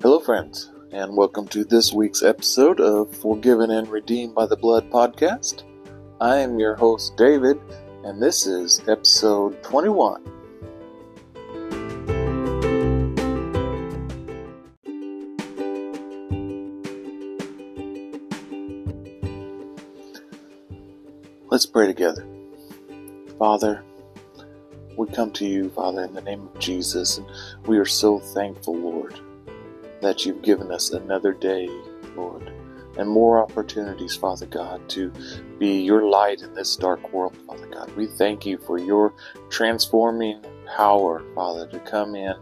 Hello, friends, and welcome to this week's episode of Forgiven and Redeemed by the Blood podcast. I am your host, David, and this is episode 21. Let's pray together. Father, we come to you, Father, in the name of Jesus, and we are so thankful, that you've given us another day, Lord, and more opportunities, Father God, to be your light in this dark world, Father God. We thank you for your transforming power, Father, to come in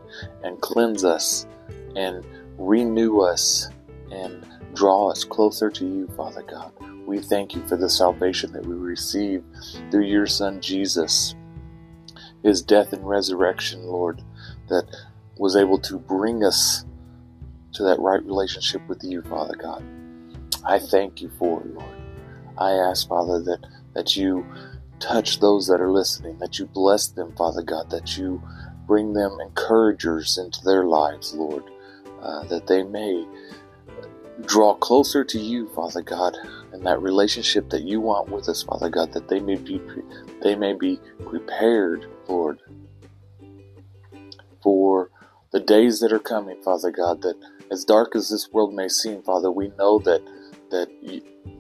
and cleanse us and renew us and draw us closer to you, Father God. We thank you for the salvation that we receive through your Son Jesus, his death and resurrection, Lord, that was able to bring us to that right relationship with you, Father God. I thank you for it, Lord. I ask, Father, that, that you touch those that are listening, that you bless them, Father God, that you bring them encouragers into their lives, Lord, uh, that they may draw closer to you, Father God, and that relationship that you want with us, Father God, that they may be they may be prepared, Lord, for the days that are coming, Father God. That as dark as this world may seem, Father, we know that that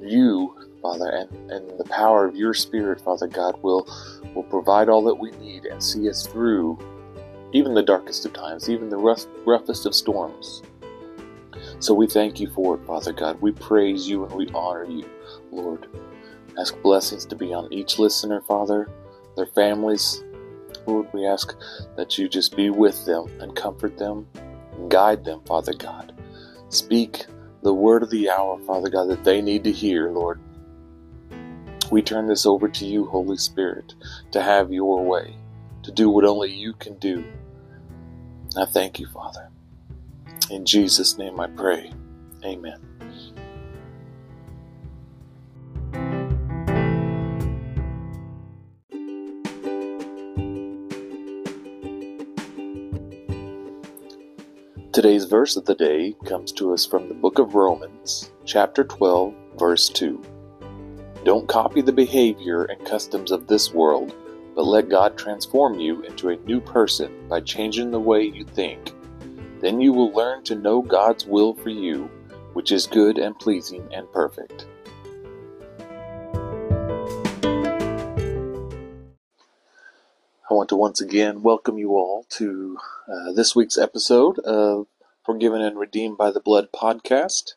you, Father, and, and the power of your Spirit, Father God, will will provide all that we need and see us through even the darkest of times, even the rough, roughest of storms. So we thank you for it, Father God. We praise you and we honor you, Lord. Ask blessings to be on each listener, Father, their families. Lord, we ask that you just be with them and comfort them guide them, Father God. Speak the word of the hour, Father God, that they need to hear, Lord. We turn this over to you, Holy Spirit, to have your way, to do what only you can do. I thank you, Father. In Jesus' name I pray. Amen. Today's verse of the day comes to us from the book of Romans, chapter 12, verse 2. Don't copy the behavior and customs of this world, but let God transform you into a new person by changing the way you think. Then you will learn to know God's will for you, which is good and pleasing and perfect. I want to once again welcome you all to uh, this week's episode of Forgiven and Redeemed by the Blood podcast.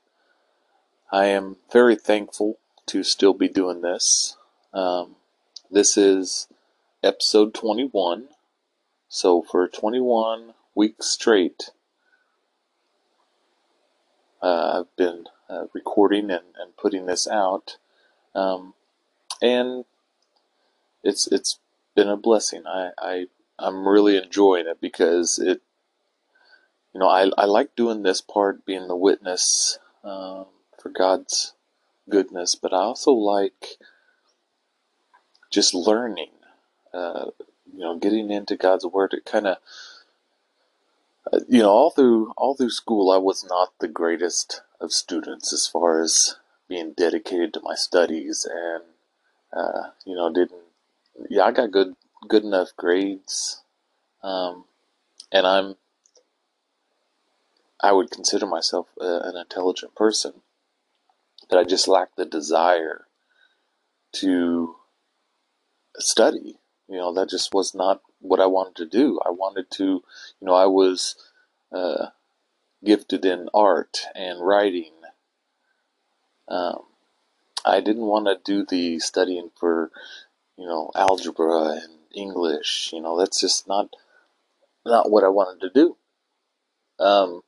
I am very thankful to still be doing this. Um, this is episode 21. So, for 21 weeks straight, uh, I've been uh, recording and, and putting this out. Um, and it's it's been a blessing. I, I I'm really enjoying it because it, you know, I I like doing this part, being the witness um, for God's goodness, but I also like just learning. Uh, you know, getting into God's Word. It kind of, uh, you know, all through all through school, I was not the greatest of students as far as being dedicated to my studies, and uh, you know, didn't. Yeah, I got good good enough grades, um, and I'm I would consider myself uh, an intelligent person, but I just lacked the desire to study. You know, that just was not what I wanted to do. I wanted to, you know, I was uh, gifted in art and writing. Um, I didn't want to do the studying for, you know, algebra and English. You know, that's just not not what I wanted to do. Um,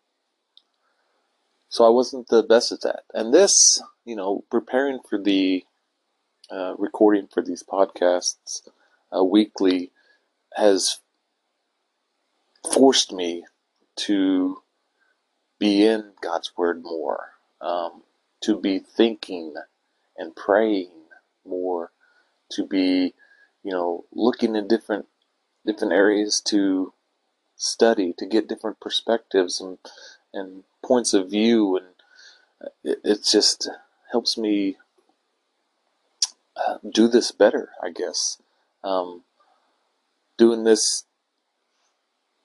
so I wasn't the best at that. And this, you know, preparing for the uh, recording for these podcasts uh, weekly has forced me to be in God's Word more, um, to be thinking and praying more, to be, you know, looking in different different areas to study, to get different perspectives and and points of view, and it, it just helps me uh, do this better, I guess. Um, doing this,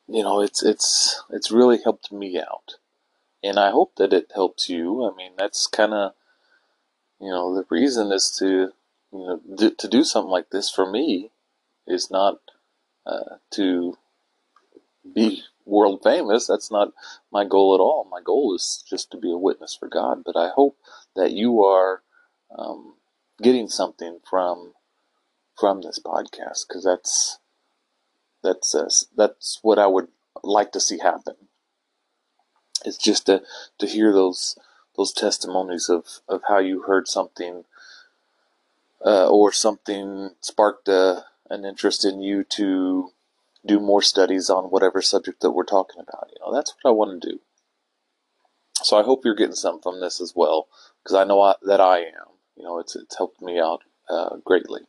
you know, it's it's it's really helped me out, and I hope that it helps you. I mean, that's kind of, you know, the reason is to, you know, to do something like this for me is not uh, to be world famous. That's not my goal at all. My goal is just to be a witness for God. But I hope that you are um, getting something from from this podcast because that's that's uh, that's what I would like to see happen. It's just to to hear those those testimonies of of how you heard something uh, or something sparked a, uh, an interest in you to do more studies on whatever subject that we're talking about. You know, that's what I want to do. So I hope you're getting some from this as well, because I know I, that I am. You know, it's it's helped me out uh, greatly.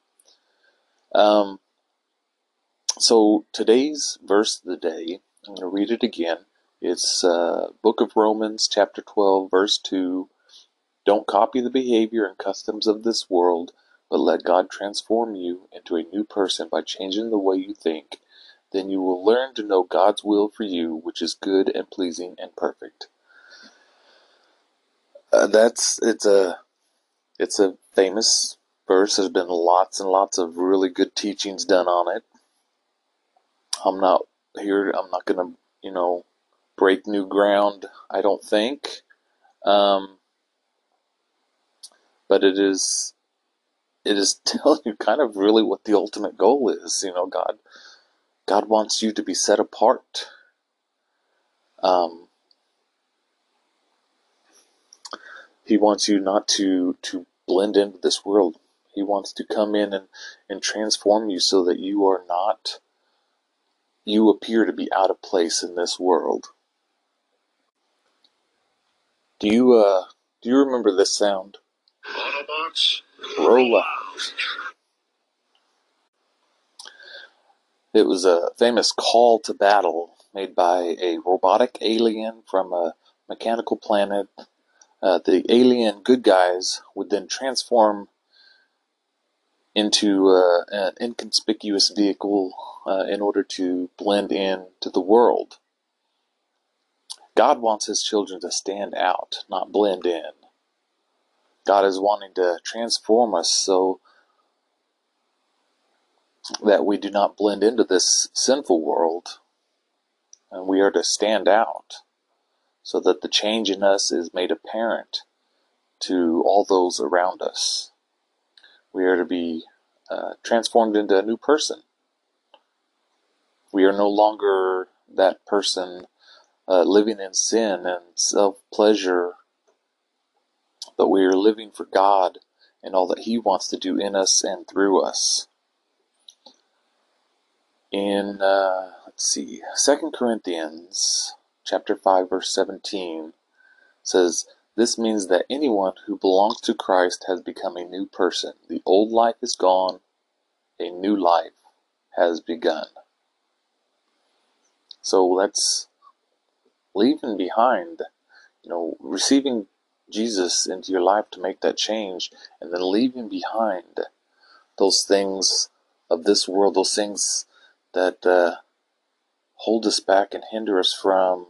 Um, so today's verse of the day, I'm going to read it again. It's uh, Book of Romans, chapter 12, verse 2. Don't copy the behavior and customs of this world, but let God transform you into a new person by changing the way you think. Then you will learn to know God's will for you, which is good and pleasing and perfect. Uh, that's it's a it's a famous verse. There's been lots and lots of really good teachings done on it. I'm not here. I'm not going to, you know, break new ground. I don't think. Um, but it is, it is telling you kind of really what the ultimate goal is. You know, God, God wants you to be set apart. Um, he wants you not to to blend into this world. He wants to come in and, and transform you so that you are not you appear to be out of place in this world. Do you uh do you remember this sound? Roll out. It was a famous call to battle made by a robotic alien from a mechanical planet. Uh, the alien good guys would then transform into uh, an inconspicuous vehicle uh, in order to blend in to the world. God wants his children to stand out, not blend in. God is wanting to transform us so that we do not blend into this sinful world and we are to stand out so that the change in us is made apparent to all those around us. We are to be uh, transformed into a new person. We are no longer that person uh, living in sin and self pleasure, but we are living for God and all that He wants to do in us and through us. In uh, let's see, Second Corinthians chapter five verse seventeen says, this means that anyone who belongs to Christ has become a new person. The old life is gone, a new life has begun. So that's leaving behind, you know, receiving Jesus into your life to make that change, and then leaving behind those things of this world, those things that uh, hold us back and hinder us from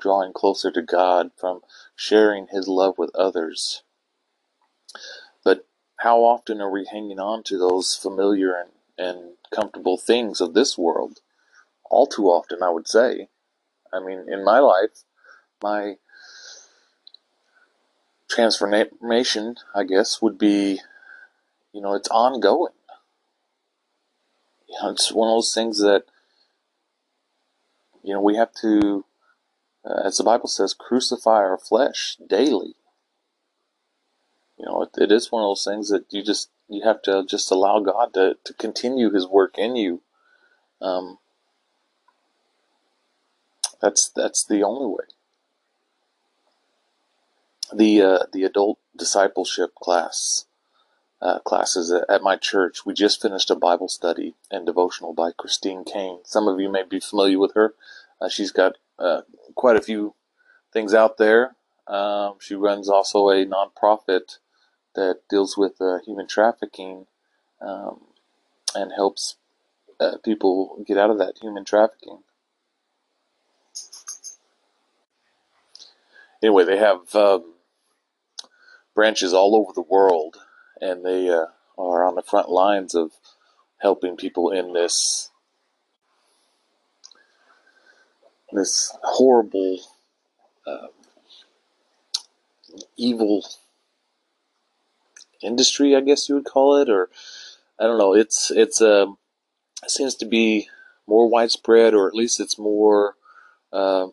drawing closer to God, from sharing His love with others. But how often are we hanging on to those familiar and, and comfortable things of this world? All too often, I would say. I mean, in my life, my transformation, I guess, would be, you know, it's ongoing. You know, it's one of those things that, you know, we have to uh, as the Bible says, crucify our flesh daily. You know, it, it is one of those things that you just you have to just allow God to, to continue His work in you. Um, that's that's the only way. The uh, the adult discipleship class uh, classes at my church. We just finished a Bible study and devotional by Christine Caine. Some of you may be familiar with her. Uh, she's got uh, quite a few things out there. Um, she runs also a nonprofit that deals with uh, human trafficking um, and helps uh, people get out of that human trafficking. Anyway, they have um, branches all over the world, and they uh, are on the front lines of helping people in this this horrible, uh, evil industry, I guess you would call it, or I don't know. It's it's um, it seems to be more widespread, or at least it's more uh,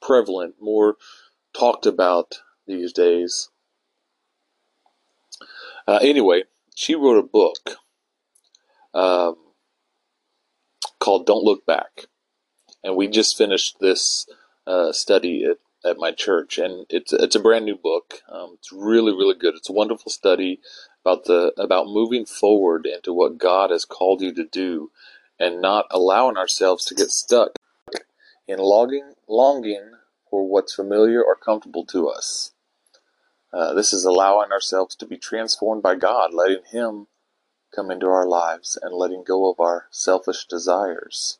prevalent, more talked about these days. Uh, anyway, she wrote a book um, called "Don't Look Back." and we just finished this uh, study at, at my church, and it's it's a brand new book. Um, it's really really good. It's a wonderful study about the about moving forward into what God has called you to do, and not allowing ourselves to get stuck in longing longing for what's familiar or comfortable to us. Uh, this is allowing ourselves to be transformed by God, letting Him come into our lives and letting go of our selfish desires.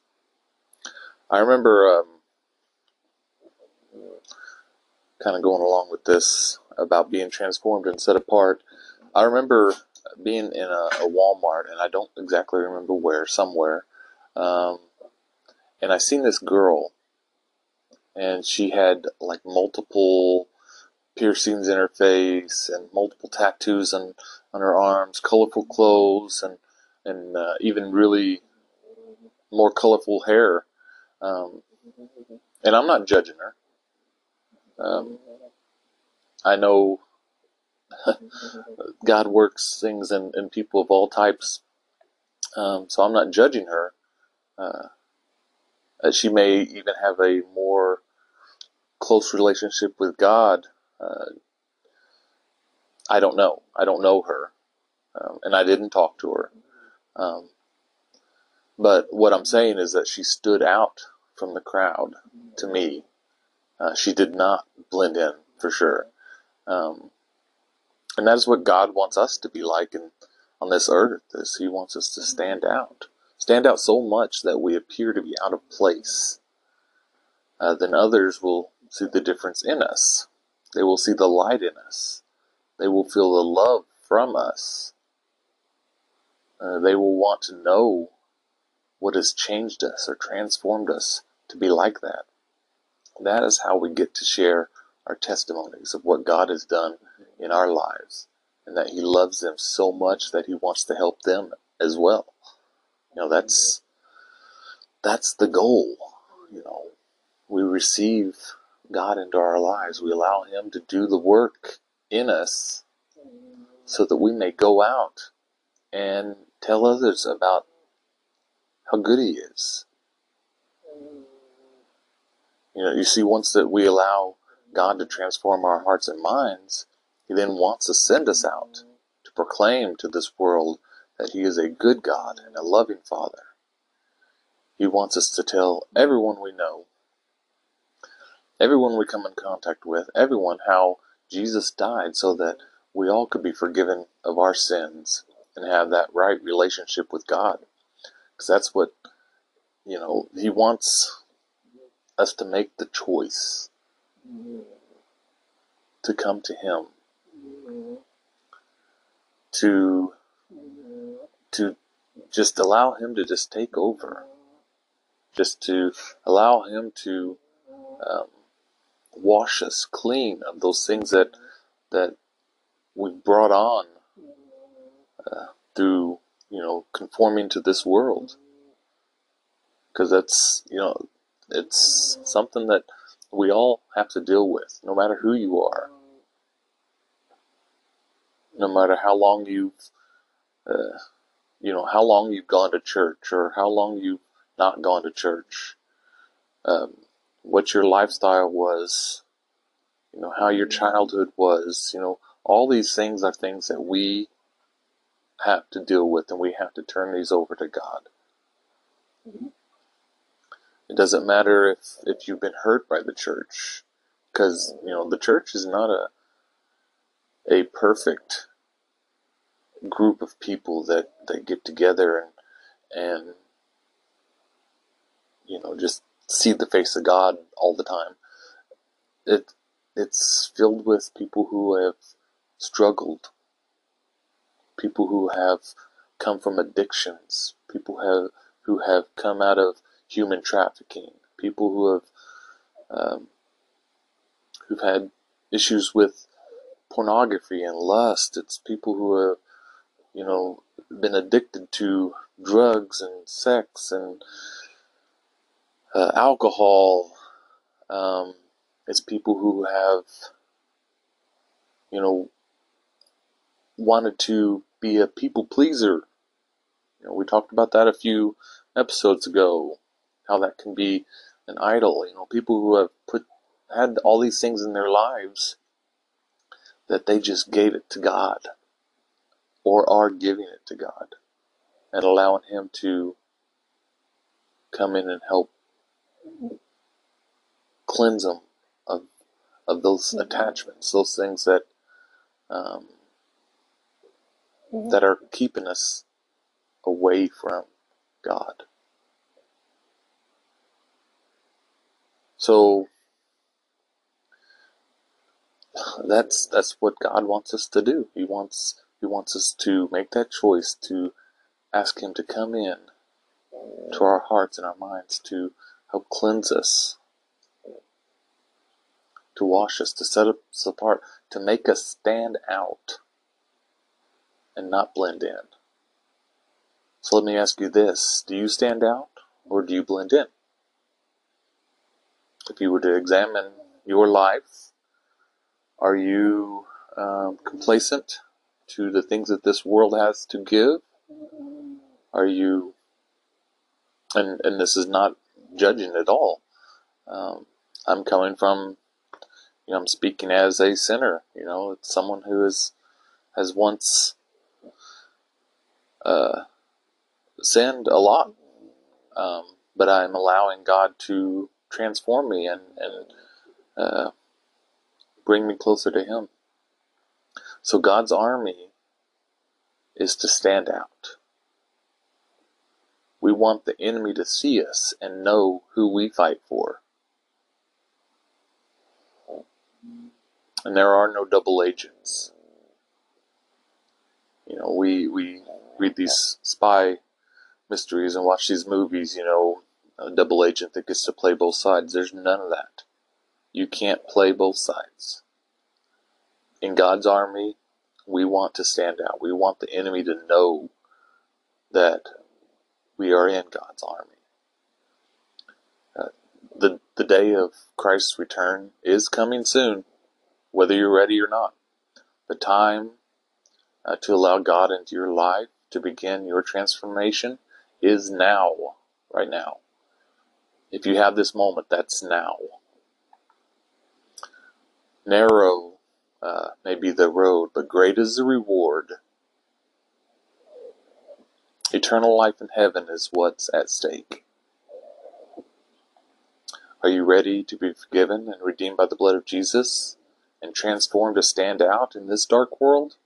I remember um, kind of going along with this about being transformed and set apart. I remember being in a, a Walmart, and I don't exactly remember where, somewhere, um, and I seen this girl, and she had like multiple piercings in her face and multiple tattoos on on her arms, colorful clothes, and and uh, even really more colorful hair um, and I'm not judging her. Um, I know God works things in, in people of all types, um, so I'm not judging her. Uh, she may even have a more close relationship with God. Uh, I don't know. I don't know her, um, and I didn't talk to her. Um, but what I'm saying is that she stood out from the crowd to me. Uh, she did not blend in for sure. Um, and that is what God wants us to be like in, on this earth is he wants us to stand out. Stand out so much that we appear to be out of place. Uh, then others will see the difference in us. They will see the light in us. They will feel the love from us. Uh, they will want to know what has changed us or transformed us to be like that. That is how we get to share our testimonies of what God has done in our lives and that He loves them so much that He wants to help them as well. You know, that's that's the goal. You know, we receive God into our lives. We allow Him to do the work in us so that we may go out and tell others about how good He is. You know, you see, once that we allow God to transform our hearts and minds, He then wants to send us out to proclaim to this world that He is a good God and a loving Father. He wants us to tell everyone we know, everyone we come in contact with, everyone how Jesus died so that we all could be forgiven of our sins and have that right relationship with God. Because that's what you know he wants us to make the choice to come to him to to just allow him to just take over just to allow him to um, wash us clean of those things that that we brought on uh, through you know, conforming to this world. Because that's, you know, it's something that we all have to deal with, no matter who you are. No matter how long you've, uh, you know, how long you've gone to church or how long you've not gone to church. Um, what your lifestyle was, you know, how your childhood was, you know, all these things are things that we have to deal with, and we have to turn these over to God. Mm-hmm. It doesn't matter if, if you've been hurt by the church, because you know the church is not a a perfect group of people that, that get together and and you know just see the face of God all the time. It it's filled with people who have struggled, people who have come from addictions, people have who have come out of human trafficking, people who have um, who've had issues with pornography and lust. It's people who have, you know, been addicted to drugs and sex and uh, alcohol. Um, it's people who have, you know, wanted to be a people pleaser. You know, we talked about that a few episodes ago, how that can be an idol. You know, people who have put had all these things in their lives that they just gave it to God or are giving it to God and allowing Him to come in and help cleanse them of, of those attachments, those things that um, that are keeping us away from God. So that's that's what God wants us to do. He wants he wants us to make that choice to ask him to come in to our hearts and our minds to help cleanse us, to wash us, to set us apart, to make us stand out and not blend in. So let me ask you this do you stand out or do you blend in? If you were to examine your life are you um, complacent to the things that this world has to give? Are you, and, and this is not judging at all. Um, I'm coming from, you know, I'm speaking as a sinner, you know, it's someone who is, has once uh, sinned a lot, um, but I'm allowing God to transform me and, and uh, bring me closer to Him. So God's army is to stand out. We want the enemy to see us and know who we fight for. And there are no double agents. You know, we, we read these spy mysteries and watch these movies, you know, a double agent that gets to play both sides. There's none of that. You can't play both sides. In God's army, we want to stand out. We want the enemy to know that we are in God's army. Uh, the, the day of Christ's return is coming soon, whether you're ready or not. The time uh, to allow God into your life to begin your transformation is now, right now. If you have this moment, that's now. Narrow uh, may be the road, but great is the reward. Eternal life in heaven is what's at stake. Are you ready to be forgiven and redeemed by the blood of Jesus and transformed to stand out in this dark world?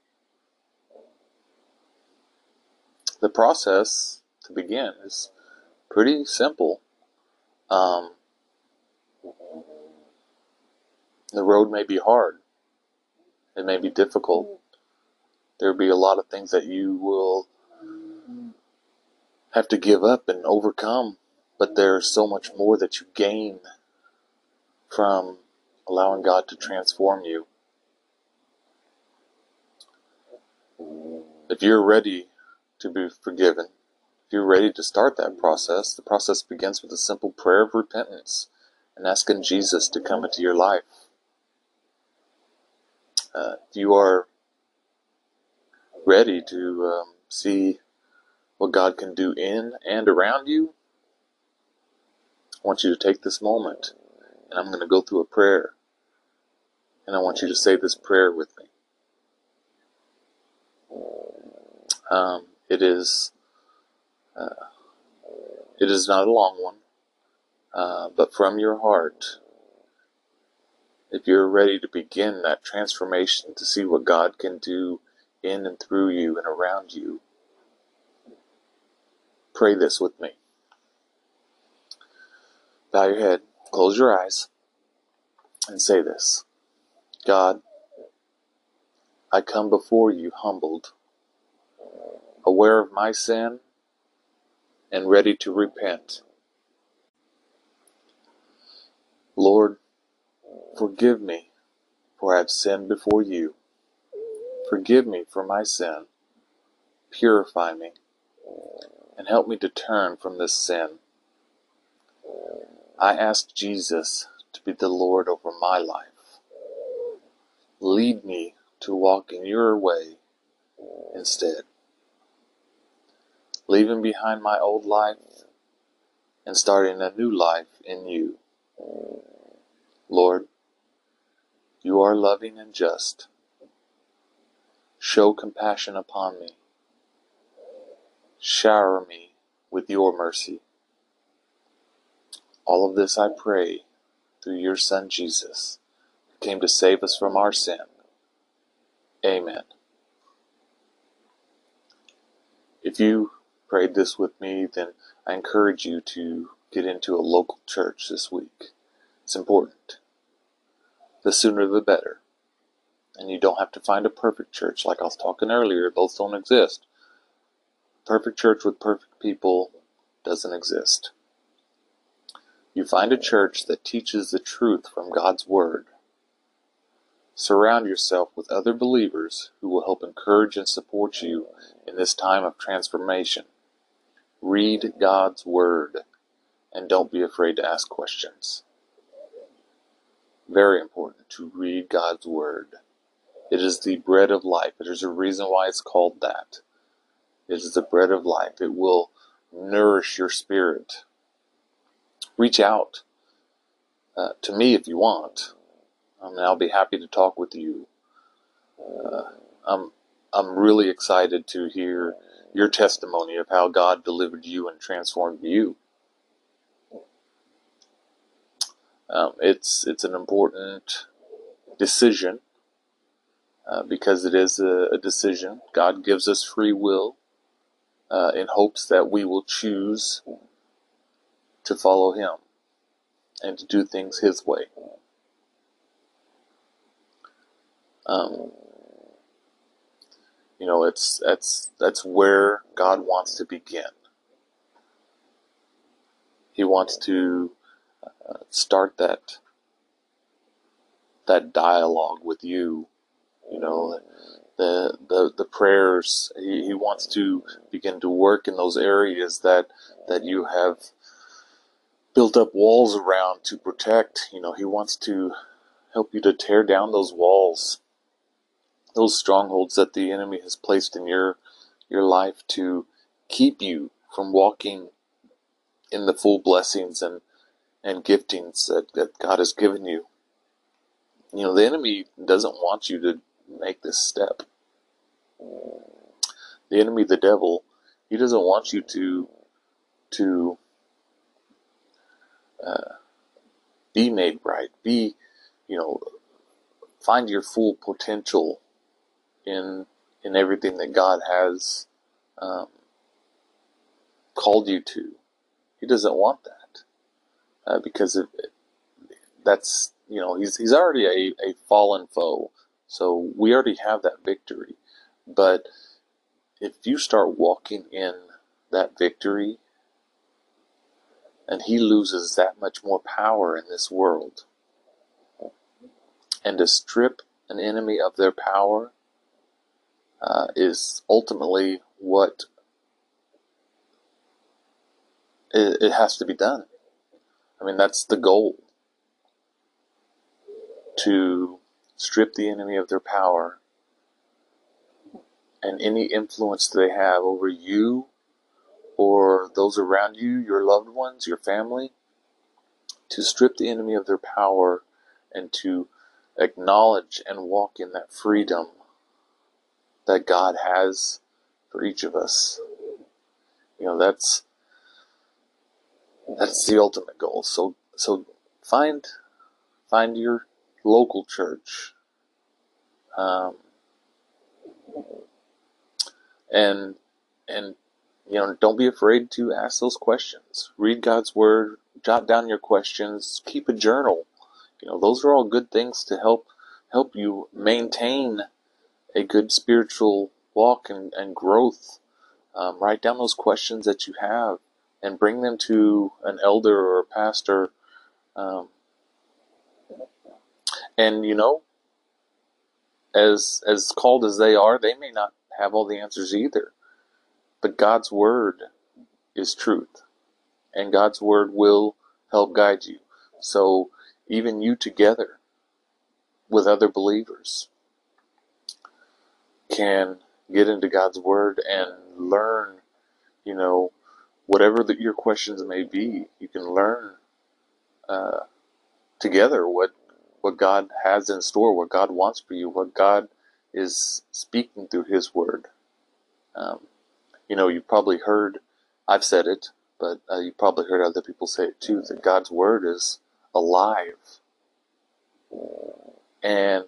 The process to begin is pretty simple. Um, the road may be hard. It may be difficult. There will be a lot of things that you will have to give up and overcome, but there's so much more that you gain from allowing God to transform you. If you're ready to be forgiven, if you're ready to start that process, the process begins with a simple prayer of repentance and asking Jesus to come into your life. Uh, if you are ready to um, see what God can do in and around you, I want you to take this moment and I'm going to go through a prayer. And I want you to say this prayer with me. Um, it is uh, it is not a long one, uh, but from your heart, if you're ready to begin that transformation to see what God can do in and through you and around you, pray this with me. Bow your head, close your eyes, and say this God, I come before you humbled, aware of my sin, and ready to repent. Lord, forgive me, for I have sinned before you. Forgive me for my sin. Purify me, and help me to turn from this sin. I ask Jesus to be the Lord over my life. Lead me to walk in your way instead. Leaving behind my old life and starting a new life in you. Lord, you are loving and just. Show compassion upon me. Shower me with your mercy. All of this I pray through your Son Jesus, who came to save us from our sin. Amen. If you prayed this with me, then I encourage you to get into a local church this week. It's important. The sooner the better. And you don't have to find a perfect church. Like I was talking earlier, those don't exist. Perfect church with perfect people doesn't exist. You find a church that teaches the truth from God's Word. Surround yourself with other believers who will help encourage and support you in this time of transformation. Read God's Word and don't be afraid to ask questions. Very important to read God's Word. It is the bread of life. There's a reason why it's called that. It is the bread of life. It will nourish your spirit reach out uh, to me if you want. I mean, I'll be happy to talk with you. Uh, I'm I'm really excited to hear your testimony of how God delivered you and transformed you. Um, it's it's an important decision uh, because it is a, a, decision. God gives us free will uh, in hopes that we will choose to follow Him and to do things His way. Um, you know, it's that's that's where God wants to begin. He wants to uh, start that that dialogue with you. You know, the the the prayers. He, he wants to begin to work in those areas that that you have built up walls around to protect. You know, he wants to help you to tear down those walls, those strongholds that the enemy has placed in your your life to keep you from walking in the full blessings and and giftings that, that God has given you. You know, the enemy doesn't want you to make this step. The enemy, the devil, he doesn't want you to to uh, be made right. Be, you know, find your full potential in in everything that God has um, called you to. He doesn't want that uh, because that's you know he's he's already a, a fallen foe, so we already have that victory. But if you start walking in that victory and he loses that much more power in this world. And to strip an enemy of their power uh, is ultimately what it, it has to be done. I mean, that's the goal to strip the enemy of their power and any influence they have over you or those around you, your loved ones, your family, to strip the enemy of their power and to acknowledge and walk in that freedom that God has for each of us. You know, that's That's the ultimate goal. So so find find your local church. Um, and and you know don't be afraid to ask those questions. Read god's word. Jot down your questions. Keep a journal. You know those are all good things to help help you maintain a good spiritual walk and, and growth. Um, write down those questions that you have and bring them to an elder or a pastor. Um, and you know as as called as they are they may not have all the answers either but God's word is truth, and God's word will help guide you. So, even you together with other believers can get into God's word and learn, you know, whatever the, your questions may be. You can learn uh, together what what God has in store, what God wants for you, what God is speaking through His word. Um, you know, you've probably heard, I've said it, but uh, you've probably heard other people say it too, that God's Word is alive. And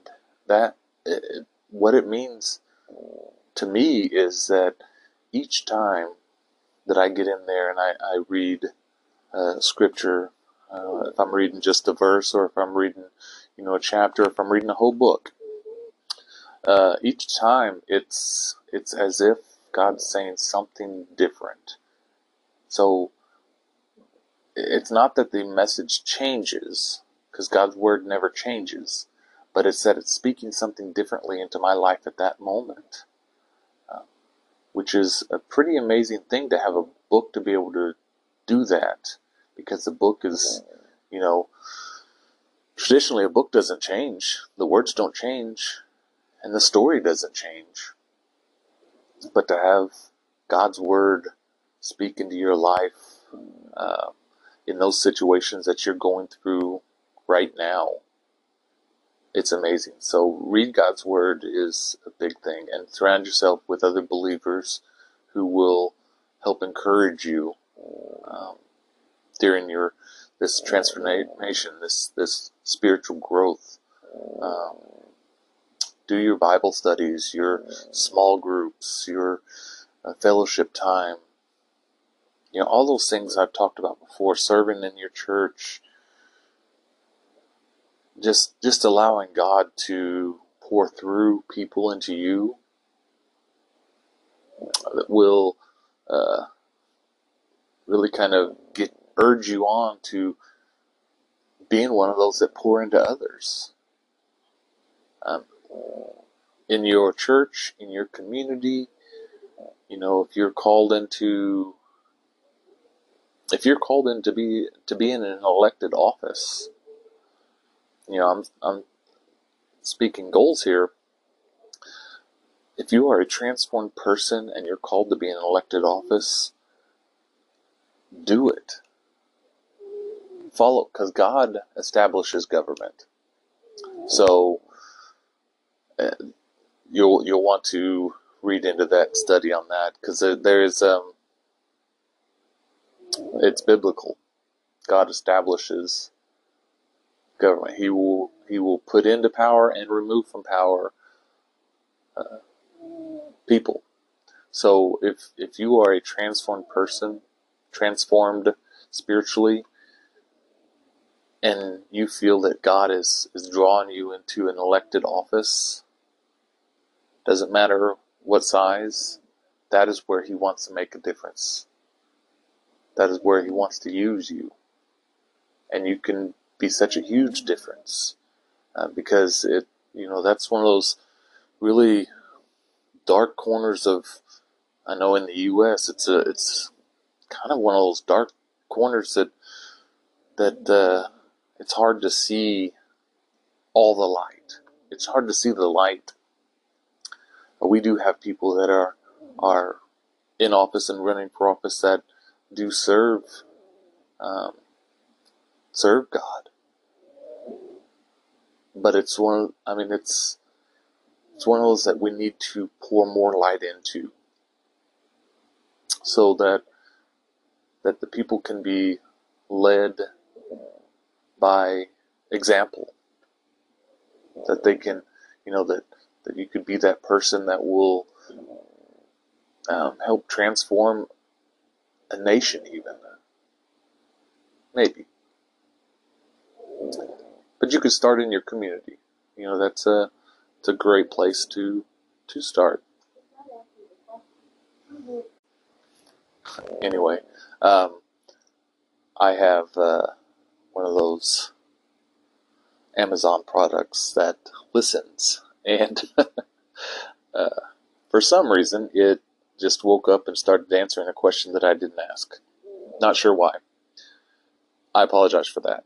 that, it, what it means to me is that each time that I get in there and I, I read uh, scripture, uh, if I'm reading just a verse or if I'm reading, you know, a chapter, if I'm reading a whole book, uh, each time it's it's as if God's saying something different. So it's not that the message changes, because God's word never changes, but it's that it's speaking something differently into my life at that moment, uh, which is a pretty amazing thing to have a book to be able to do that, because the book is, you know, traditionally a book doesn't change, the words don't change, and the story doesn't change. But to have God's word speak into your life uh, in those situations that you're going through right now, it's amazing. So read God's word is a big thing, and surround yourself with other believers who will help encourage you um, during your this transformation, this this spiritual growth. Um, do your Bible studies, your small groups, your uh, fellowship time. You know, all those things I've talked about before, serving in your church, just just allowing God to pour through people into you that will uh, really kind of get urge you on to being one of those that pour into others. Um, in your church, in your community. You know, if you're called into if you're called in to be to be in an elected office, you know, I'm I'm speaking goals here. If you are a transformed person and you're called to be in an elected office, do it. Follow, because God establishes government. So you'll you'll want to read into that study on that because there is um it's biblical. God establishes government. He will he will put into power and remove from power uh, people. So if if you are a transformed person, transformed spiritually, and you feel that God is is drawing you into an elected office, doesn't matter what size, that is where He wants to make a difference. That is where He wants to use you. And you can be such a huge difference uh, because it, you know, that's one of those really dark corners of, I know in the U.S. it's a, it's kind of one of those dark corners that, that, uh, it's hard to see all the light. It's hard to see the light we do have people that are are in office and running for office that do serve um, serve God. But it's one. I mean, it's it's one of those that we need to pour more light into, so that that the people can be led by example. That they can, you know, that, that you could be that person that will um, help transform a nation, even. Maybe. But you could start in your community. You know, that's a, it's a great place to, to start. Anyway, um, I have uh, Amazon products that listens, and uh, for some reason, it just woke up and started answering a question that I didn't ask. Not sure why. I apologize for that.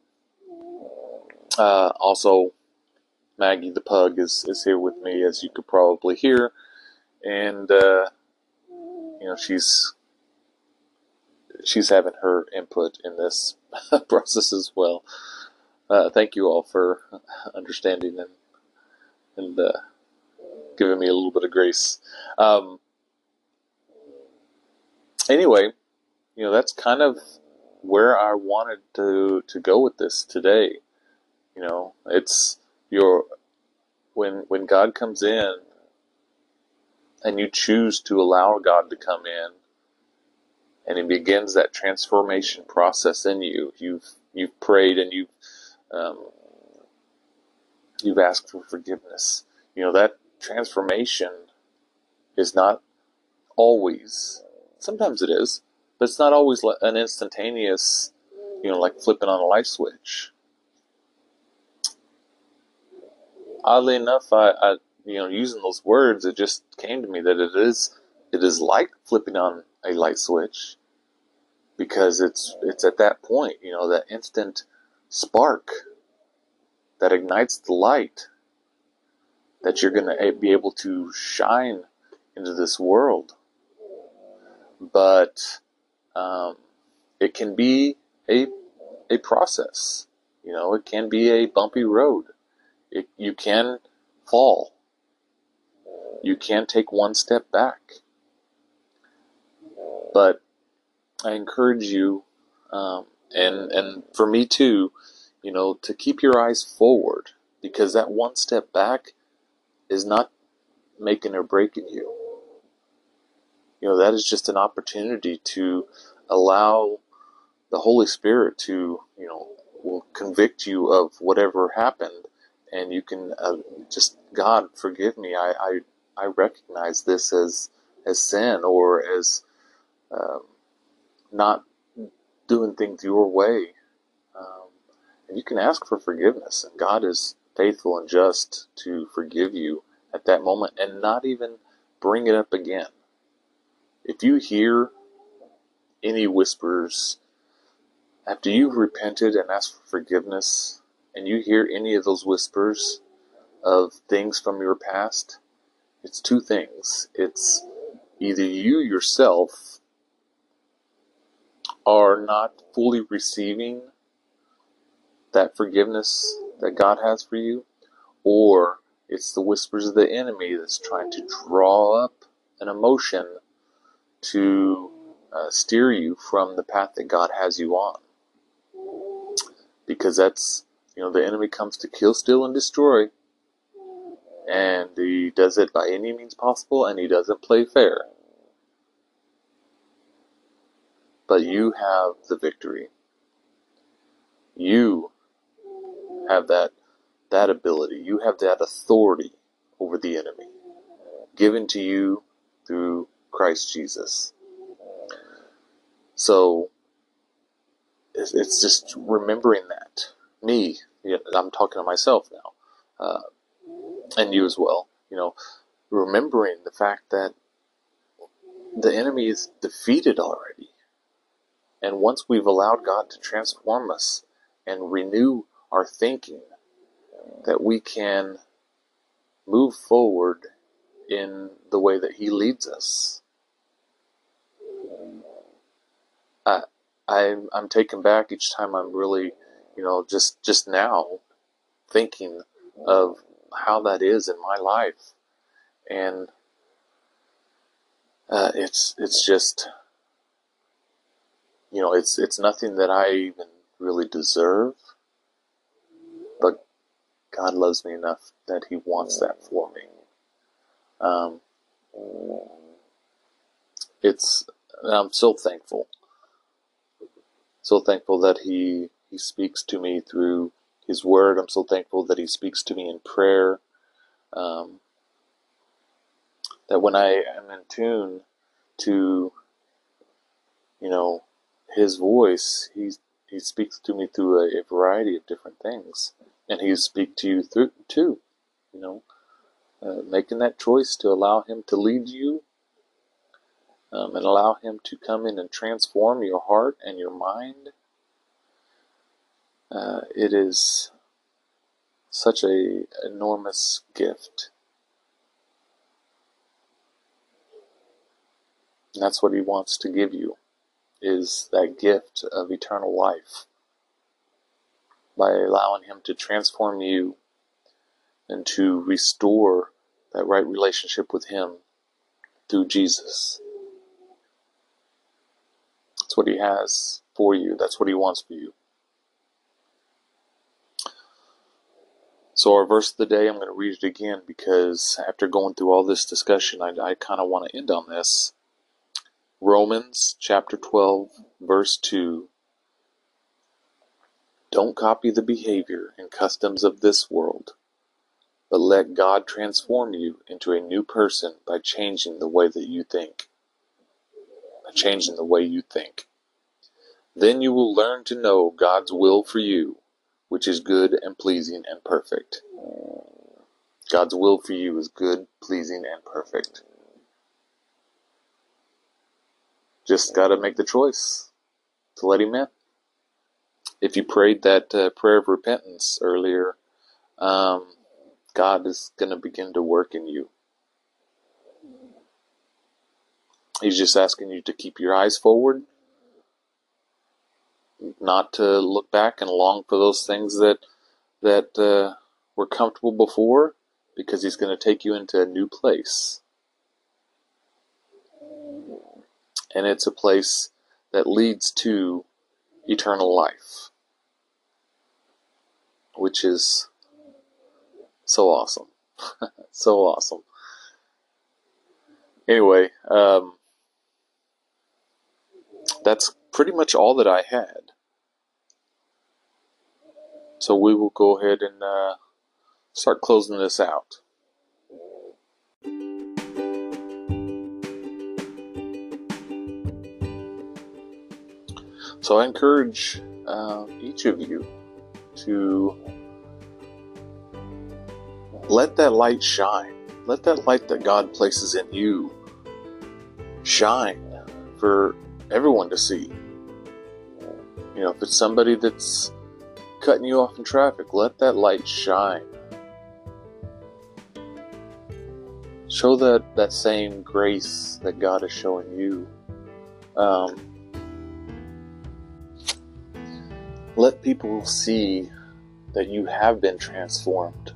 Uh, also, Maggie the pug is, is here with me, as you could probably hear, and uh, you know she's she's having her input in this process as well. Uh, thank you all for understanding and and uh, giving me a little bit of grace. Um, anyway, you know that's kind of where I wanted to to go with this today. You know, it's your when when God comes in and you choose to allow God to come in and he begins that transformation process in you. You've you've prayed and you've um, you've asked for forgiveness. You know that transformation is not always. Sometimes it is, but it's not always an instantaneous. You know, like flipping on a light switch. Oddly enough, I, I you know using those words, it just came to me that it is it is like flipping on a light switch because it's it's at that point, you know, that instant spark that ignites the light that you're going to be able to shine into this world. But um, it can be a a process. You know, it can be a bumpy road. It, you can fall. You can take one step back. But I encourage you, um, and and for me too, you know, to keep your eyes forward because that one step back is not making or breaking you. You know, that is just an opportunity to allow the Holy Spirit to, you know, will convict you of whatever happened, and you can uh, just God forgive me. I, I I recognize this as as sin or as um, not doing things your way. Um, and you can ask for forgiveness, and God is faithful and just to forgive you at that moment and not even bring it up again. If you hear any whispers after you've repented and asked for forgiveness, and you hear any of those whispers of things from your past, it's two things. It's either you yourself are not fully receiving that forgiveness that God has for you, or it's the whispers of the enemy that's trying to draw up an emotion to uh, steer you from the path that God has you on. Because that's, you know, the enemy comes to kill, steal, and destroy. And he does it by any means possible, and he doesn't play fair. But you have the victory. You have that that ability. You have that authority over the enemy given to you through Christ Jesus. So it's just remembering that. Me, I'm talking to myself now, uh, and you as well. You know, remembering the fact that the enemy is defeated already. And once we've allowed God to transform us and renew our thinking, that we can move forward in the way that He leads us. I, I'm, I'm taken back each time I'm really, you know, just, just now thinking of how that is in my life. And uh, it's, it's just, you know, it's it's nothing that I even really deserve, but God loves me enough that He wants that for me. Um, it's I'm so thankful, so thankful that He He speaks to me through His Word. I'm so thankful that He speaks to me in prayer. Um, that when I am in tune to, you know, His voice, He He speaks to me through a, a variety of different things, and He speaks to you through too. You know, uh, making that choice to allow Him to lead you um, and allow Him to come in and transform your heart and your mind. Uh, it is such a enormous gift. And that's what he wants to give you is that gift of eternal life by allowing him to transform you and to restore that right relationship with him through Jesus. That's what he has for you. That's what he wants for you. So, our verse of the day, I'm going to read it again because after going through all this discussion, I, I kind of want to end on this. Romans chapter 12, verse 2. Don't copy the behavior and customs of this world, but let God transform you into a new person by changing the way that you think. By changing the way you think. Then you will learn to know God's will for you, which is good and pleasing and perfect. God's will for you is good, pleasing, and perfect. Just got to make the choice to let Him in. If you prayed that uh, prayer of repentance earlier, um, God is going to begin to work in you. He's just asking you to keep your eyes forward, not to look back and long for those things that that uh, were comfortable before, because He's going to take you into a new place. And it's a place that leads to eternal life, which is so awesome. so awesome. Anyway, um, that's pretty much all that I had. So we will go ahead and uh, start closing this out. So I encourage uh, each of you to let that light shine. Let that light that God places in you shine for everyone to see. You know, if it's somebody that's cutting you off in traffic, let that light shine. Show that, that same grace that God is showing you. Um, let people see that you have been transformed,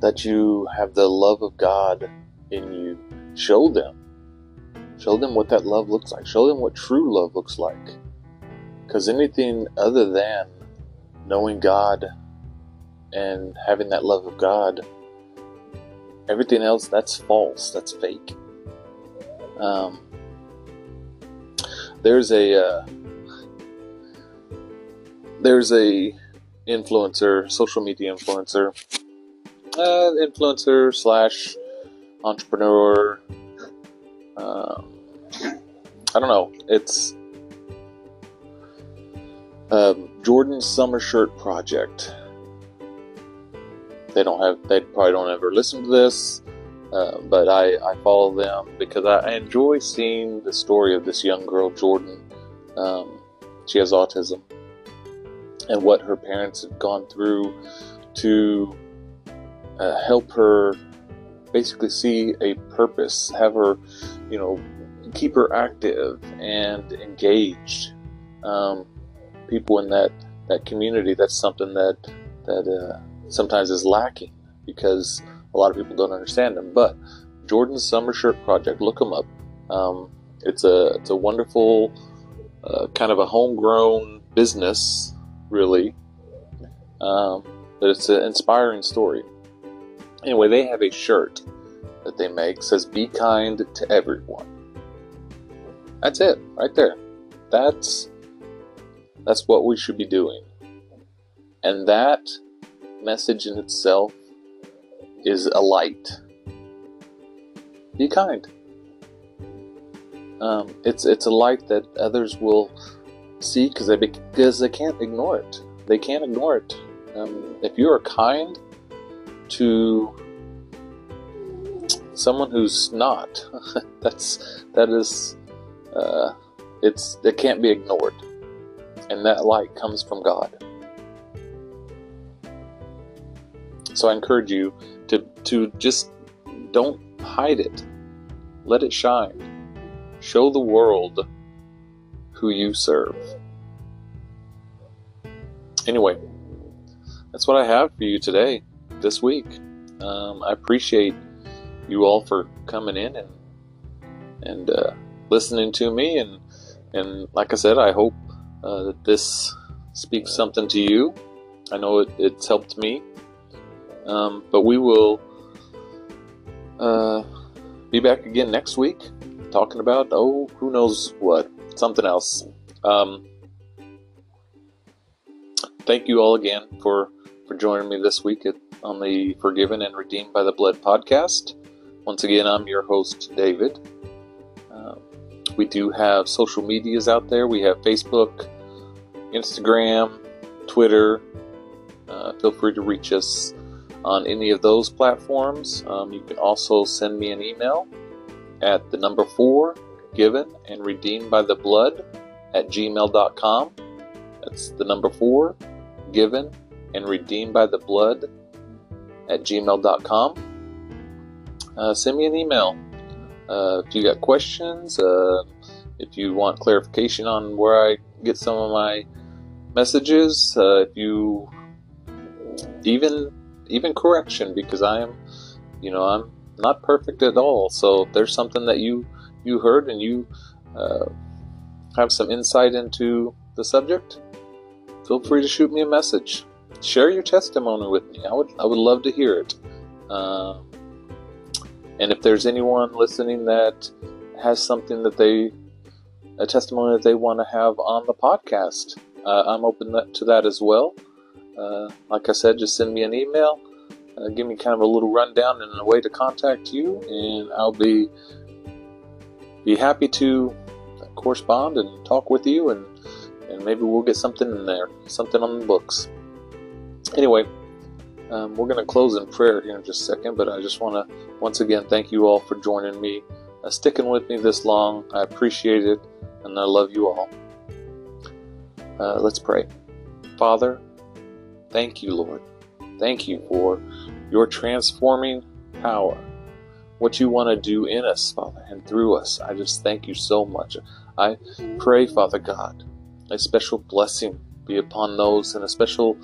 that you have the love of God in you. Show them. Show them what that love looks like. Show them what true love looks like. Because anything other than knowing God and having that love of God, everything else that's false, that's fake. Um, there's a uh, there's a influencer, social media influencer, uh, influencer slash entrepreneur. Um, I don't know. It's um, Jordan's Summer Shirt Project. They don't have. They probably don't ever listen to this, uh, but I, I follow them because I, I, enjoy seeing the story of this young girl, Jordan. Um, she has autism and what her parents had gone through to uh, help her basically see a purpose, have her, you know, keep her active and engaged. Um, people in that that community, that's something that that uh, sometimes is lacking because a lot of people don't understand them. But Jordan's Summer Shirt Project, look them up. Um, it's a it's a wonderful uh, kind of a homegrown business, really. Um, but it's an inspiring story. Anyway, they have a shirt that they make says "Be kind to everyone." That's it, right there. That's that's what we should be doing, and that message in itself is a light. Be kind. Um, it's it's a light that others will see because they because they can't ignore it. They can't ignore it. Um, if you are kind to someone who's not, that's that is uh, it's it can't be ignored, and that light comes from God. So I encourage you to to just don't hide it. Let it shine. Show the world who you serve. Anyway, that's what I have for you today, this week. Um, I appreciate you all for coming in and and uh, listening to me, and and like I said, I hope uh, that this speaks something to you. I know it, it's helped me, um, but we will uh, be back again next week talking about oh who knows what something else. Um, thank you all again for for joining me this week at, on the Forgiven and Redeemed by the Blood podcast. Once again, I'm your host, David. Uh, we do have social medias out there. We have Facebook, Instagram, Twitter. Uh, feel free to reach us on any of those platforms. Um, you can also send me an email at the number four, given and redeemed by the blood at gmail.com. That's the number four, given and redeemed by the blood at gmail.com. Uh, send me an email. Uh, if you got questions, uh, if you want clarification on where I get some of my messages, uh, if you even even correction because I am, you know, I'm not perfect at all. So if there's something that you you heard and you uh, have some insight into the subject, feel free to shoot me a message share your testimony with me. I would I would love to hear it. Uh, and if there's anyone listening that has something that they a testimony that they want to have on the podcast, uh, I'm open to that as well. Uh, like I said, just send me an email. Uh, give me kind of a little rundown and a way to contact you, and I'll be be happy to correspond and talk with you, and and maybe we'll get something in there, something on the books. Anyway, um, we're going to close in prayer here in just a second, but I just want to once again thank you all for joining me, uh, sticking with me this long. I appreciate it, and I love you all. Uh, let's pray. Father, thank you, Lord. Thank you for your transforming power, what you want to do in us, Father, and through us. I just thank you so much. I pray, Father God, a special blessing be upon those and a special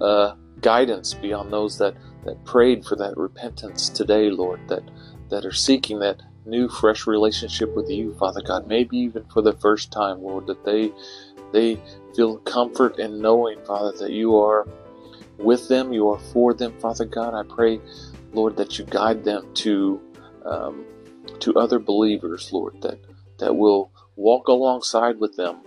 uh, guidance be on those that, that prayed for that repentance today, Lord, that, that are seeking that new, fresh relationship with you, Father God, maybe even for the first time, Lord, that they they feel comfort in knowing, Father, that you are with them, you are for them, Father God. I pray, Lord, that you guide them to um, to other believers, Lord, that that will walk alongside with them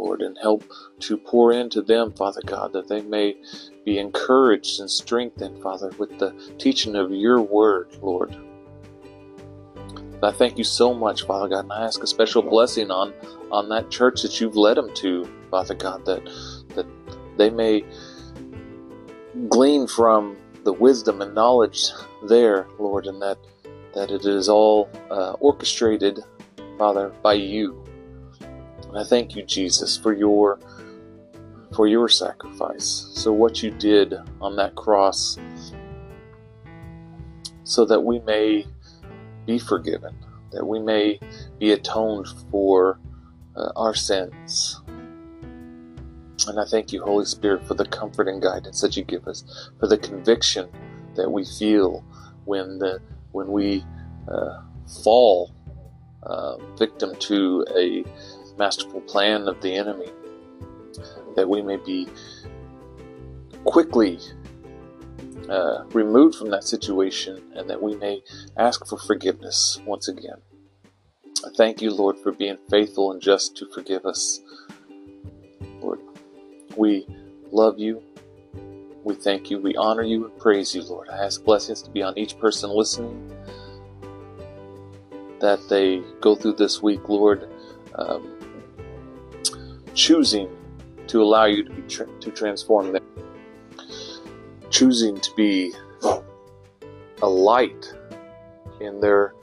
Lord, and help to pour into them, Father God, that they may be encouraged and strengthened, Father, with the teaching of your word, Lord. I thank you so much, Father God, and I ask a special blessing on on that church that you've led them to, Father God, that that they may glean from the wisdom and knowledge there, Lord, and that that it is all uh, orchestrated, Father, by you. I thank you, Jesus, for your for your sacrifice. So what you did on that cross so that we may be forgiven, that we may be atoned for uh, our sins. And I thank you, Holy Spirit, for the comfort and guidance that you give us, for the conviction that we feel when the when we uh, fall uh, victim to a masterful plan of the enemy, that we may be quickly uh, removed from that situation and that we may ask for forgiveness once again. I thank you, Lord, for being faithful and just to forgive us. Lord, we love you. We thank you. We honor you and praise you, Lord. I ask blessings to be on each person listening, that they go through this week, Lord, um, choosing to allow you to be tra- to transform them, choosing to be a light in their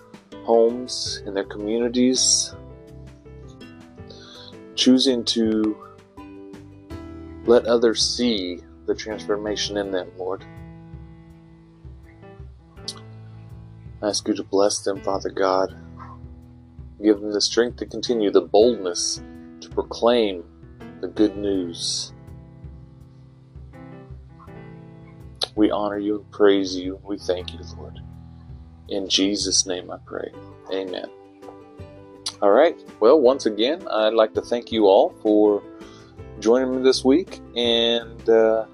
homes, in their communities, choosing to let others see the transformation in them, Lord. I ask you to bless them, Father God. Give them the strength to continue, the boldness proclaim the good news. We honor you and praise you. We thank you, Lord. In Jesus' name I pray. Amen. All right. Well, once again, I'd like to thank you all for joining me this week, and uh,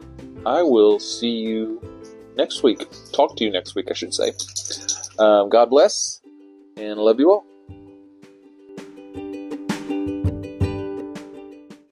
I will see you next week. Talk to you next week, I should say. Um, God bless, and love you all.